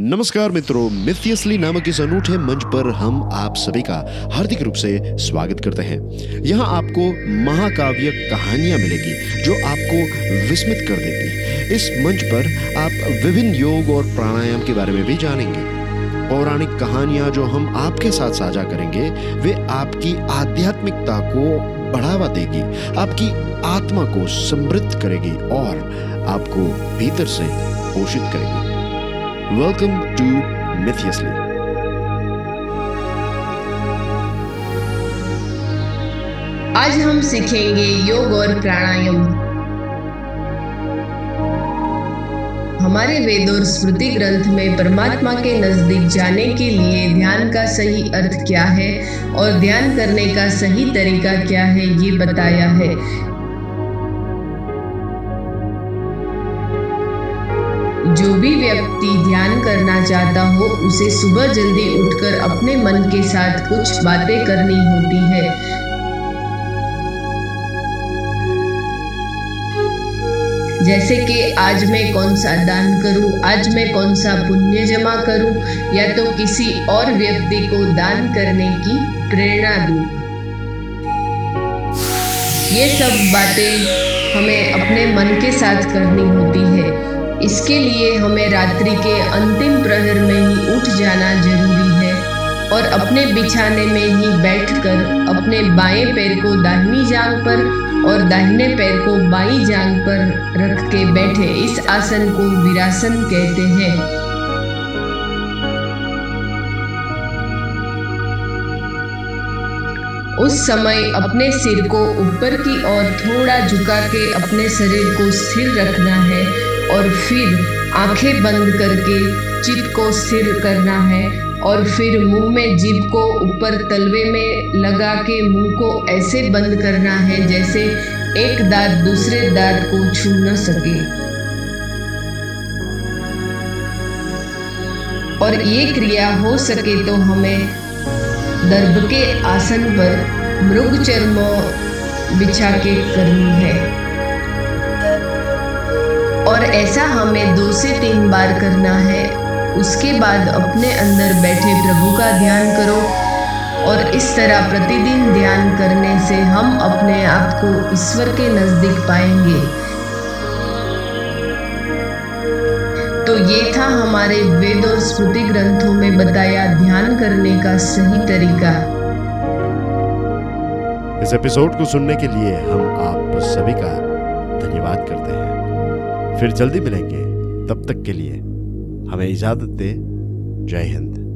नमस्कार मित्रों मिथियसली नामक इस अनूठे मंच पर हम आप सभी का हार्दिक रूप से स्वागत करते हैं। यहाँ आपको महाकाव्य कहानियाँ मिलेगी, जो आपको विस्मित कर देगी। इस मंच पर आप विभिन्न योग और प्राणायाम के बारे में भी जानेंगे। पौराणिक कहानियाँ जो हम आपके साथ साझा करेंगे, वे आपकी आध्यात्मिकता को बढ़ावा देगी, आपकी आत्मा को समृद्ध करेगी और आपको भीतर से पोषित करेगी। वेलकम टू मिथियसली आज हम सीखेंगे योग और प्राणायाम। हमारे वेद और स्मृति ग्रंथ में परमात्मा के नज़दीक जाने के लिए ध्यान का सही अर्थ क्या है और ध्यान करने का सही तरीका क्या है, ये बताया है। जो भी व्यक्ति ध्यान करना चाहता हो उसे सुबह जल्दी उठकर अपने मन के साथ कुछ बातें करनी होती है। जैसे कि आज मैं कौन सा दान करूँ, आज मैं कौन सा पुण्य जमा करूँ, या तो किसी और व्यक्ति को दान करने की प्रेरणा दूँ। ये सब बातें हमें अपने मन के साथ करनी होती है। इसके लिए हमें रात्रि के अंतिम प्रहर में ही उठ जाना ज़रूरी है और अपने बिछाने में ही बैठकर अपने बाएँ पैर को दाहिनी जांग पर और दाहिने पैर को बाई जांग पर रख के बैठे। इस आसन को विरासन कहते हैं। उस समय अपने सिर को ऊपर की ओर थोड़ा झुका के अपने शरीर को स्थिर रखना है। और फिर आँखें बंद करके चित को स्थिर करना है और फिर मुँह में जीभ को ऊपर तलवे में लगा के मुँह को ऐसे बंद करना है जैसे एक दांत दूसरे दांत को छू न सके। और ये क्रिया हो सके तो हमें दर्भ के आसन पर मृग चर्म बिछा के करनी है। और ऐसा हमें दो से तीन बार करना है। उसके बाद अपने अंदर बैठे प्रभु का ध्यान करो और इस तरह प्रतिदिन ध्यान करने से हम अपने आप को ईश्वर के नज़दीक पाएँगे। तो ये था हमारे वेद और स्मृति ग्रंथों में बताया ध्यान करने का सही तरीका। इस एपिसोड को सुनने के लिए हम आप सभी का धन्यवाद करते हैं। फिर जल्दी मिलेंगे। तब तक के लिए हमें इजाज़त दे। जय हिंद।